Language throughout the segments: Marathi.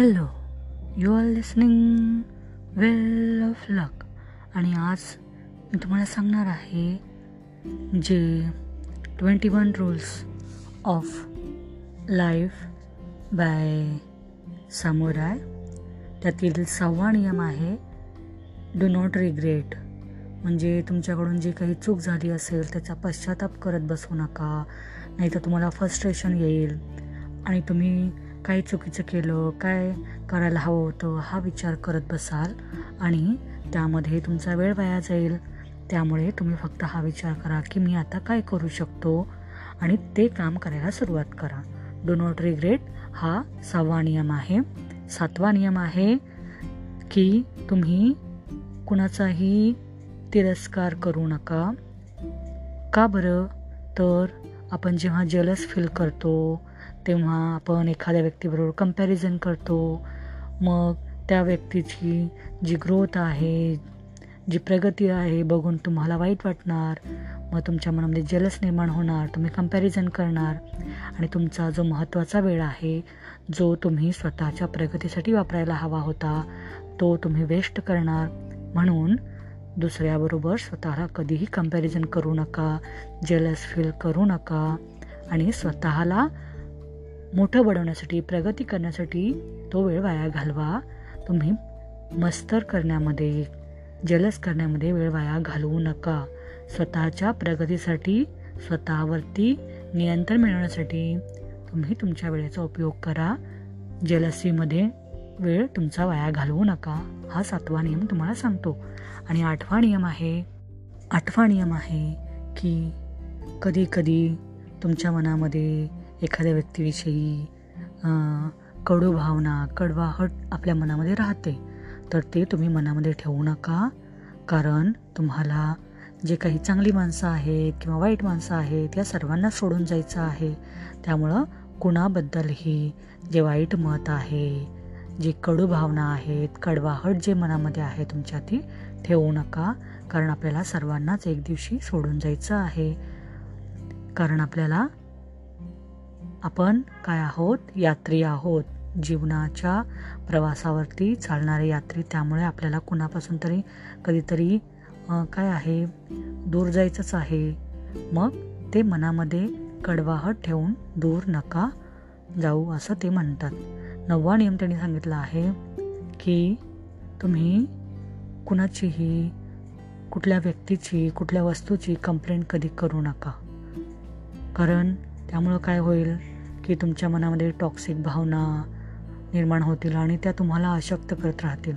Hello you are listening well of luck आणि आज मी तुम्हाला सांगणार आहे जे twenty one rules of life by samurai त्यातील सहावा नियम आहे डू नॉट रिग्रेट म्हणजे तुमच्याकडून जी काही चूक झाली असेल त्याचा पश्चाताप करत बसू नका. नाही तर तुम्हाला फ्रस्ट्रेशन येईल. आणि तुम्ही काय चुकीचं केलं काय करायला हवं होतं हा विचार करत बसाल आणि त्यामध्ये तुमचा वेळ वाया जाईल. त्यामुळे तुम्ही फक्त हा विचार करा की मी आता काय करू शकतो आणि ते काम करायला सुरुवात करा. डो नॉट रिग्रेट हा सहावा नियम आहे. सातवा नियम आहे की तुम्ही कुणाचाही तिरस्कार करू नका. का बरं? तर आपण जेव्हा जलस फील करतो तेव्हा आपण एखाद्या व्यक्तीबरोबर कंपॅरिझन करतो. मग त्या व्यक्तीची जी ग्रोथ आहे जी प्रगती आहे बघून तुम्हाला वाईट वाटणार. मग तुमच्या मनामध्ये जलस निर्माण होणार. तुम्ही कंपॅरिझन करणार. आणि तुमचा जो महत्त्वाचा वेळ आहे जो तुम्ही स्वतःच्या प्रगतीसाठी वापरायला हवा होता तो तुम्ही वेस्ट करणार. म्हणून दुसऱ्याबरोबर स्वतःला कधीही कंपॅरिझन करू नका. जलस फील करू नका. आणि स्वतःला मोठं बनवण्यासाठी प्रगती करण्यासाठी तो वेळ वाया घालवा. तुम्ही मस्तर करण्यामध्ये जलस करण्यामध्ये वेळ वाया घालवू नका. स्वतःच्या प्रगतीसाठी स्वतःवरती नियंत्रण मिळवण्यासाठी तुम्ही तुमच्या वेळेचा उपयोग करा. जलसीमध्ये वेळ तुमचा वाया घालवू नका. हा सातवा नियम तुम्हाला सांगतो. आणि आठवा नियम आहे आठवा नियम आहे की कधी कधी तुमच्या मनामध्ये एखाद्या व्यक्तीविषयी कडू भावना कडवाहट आपल्या मनामध्ये राहते. तर ते तुम्ही मनामध्ये ठेवू नका. कारण तुम्हाला जे काही चांगली माणसं आहेत किंवा वाईट माणसं आहेत या सर्वांना सोडून जायचं आहे. त्यामुळं कुणाबद्दलही जे वाईट मत आहे जे कडू भावना आहेत कडवाहट जे मनामध्ये आहे तुमच्या ती ठेवू नका. कारण आपल्याला सर्वांनाच एक दिवशी सोडून जायचं आहे. कारण आपल्याला आपण काय आहोत? यात्री आहोत. जीवनाच्या प्रवासावरती चालणारे यात्री त्यामुळे आपल्याला कुणापासून तरी कधीतरी काय आहे? दूर जायचंच आहे. मग ते मनामध्ये कडवाहट ठेवून दूर नका जाऊ असं ते म्हणतात. नववा नियम त्यांनी सांगितला आहे की तुम्ही कुणाचीही कुठल्या व्यक्तीची कुठल्या वस्तूची कंप्लेंट कधी करू नका. कारण त्यामुळं काय होईल की तुमच्या मनामध्ये टॉक्सिक भावना निर्माण होतील आणि त्या तुम्हाला अशक्त करत राहतील.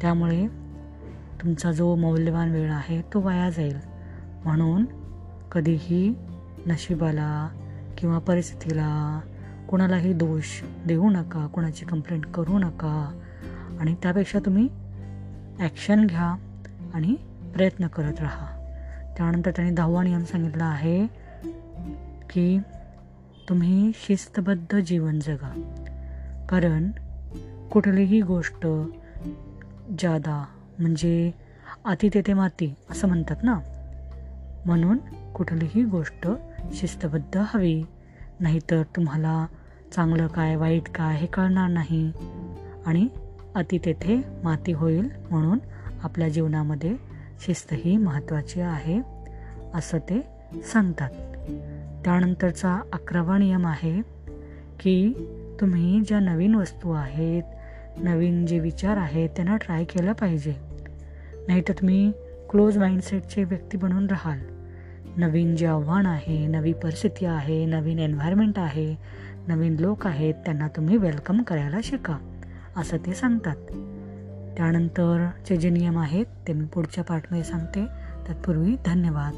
त्यामुळे तुमचा जो मौल्यवान वेळ आहे तो वाया जाईल. म्हणून कधीही नशिबाला किंवा परिस्थितीला कोणालाही दोष देऊ नका कोणाची कंप्लेंट करू नका आणि त्यापेक्षा तुम्ही ॲक्शन घ्या आणि प्रयत्न करत राहा. त्यानंतर त्यांनी दहावा नियम सांगितला आहे की तुम्ही शिस्तबद्ध जीवन जगा. कारण कुठलीही गोष्ट जादा म्हणजे अति तेथे माती असं म्हणतात ना? म्हणून कुठलीही गोष्ट शिस्तबद्ध हवी नाहीतर तुम्हाला चांगलं काय वाईट काय हे कळणार नाही आणि अति तेथे माती होईल म्हणून आपल्या जीवनामध्ये शिस्त ही महत्त्वाची आहे असं ते सांगतात. त्यानंतरचा अकरावा नियम आहे की तुम्ही ज्या नवीन वस्तू आहेत नवीन जे विचार आहेत त्यांना ट्राय केलं पाहिजे. नाहीतर तुम्ही क्लोज माइंडसेटचे व्यक्ती बनून राहाल. नवीन जे आव्हान आहे नवी परिस्थिती आहे नवीन एन्व्हायरमेंट आहे नवीन लोक आहेत त्यांना तुम्ही वेलकम करायला शिका. असं ते सांगतात. त्यानंतरचे जे नियम आहेत ते मी पुढच्या पाठमध्ये सांगते. तत्पूर्वी धन्यवाद.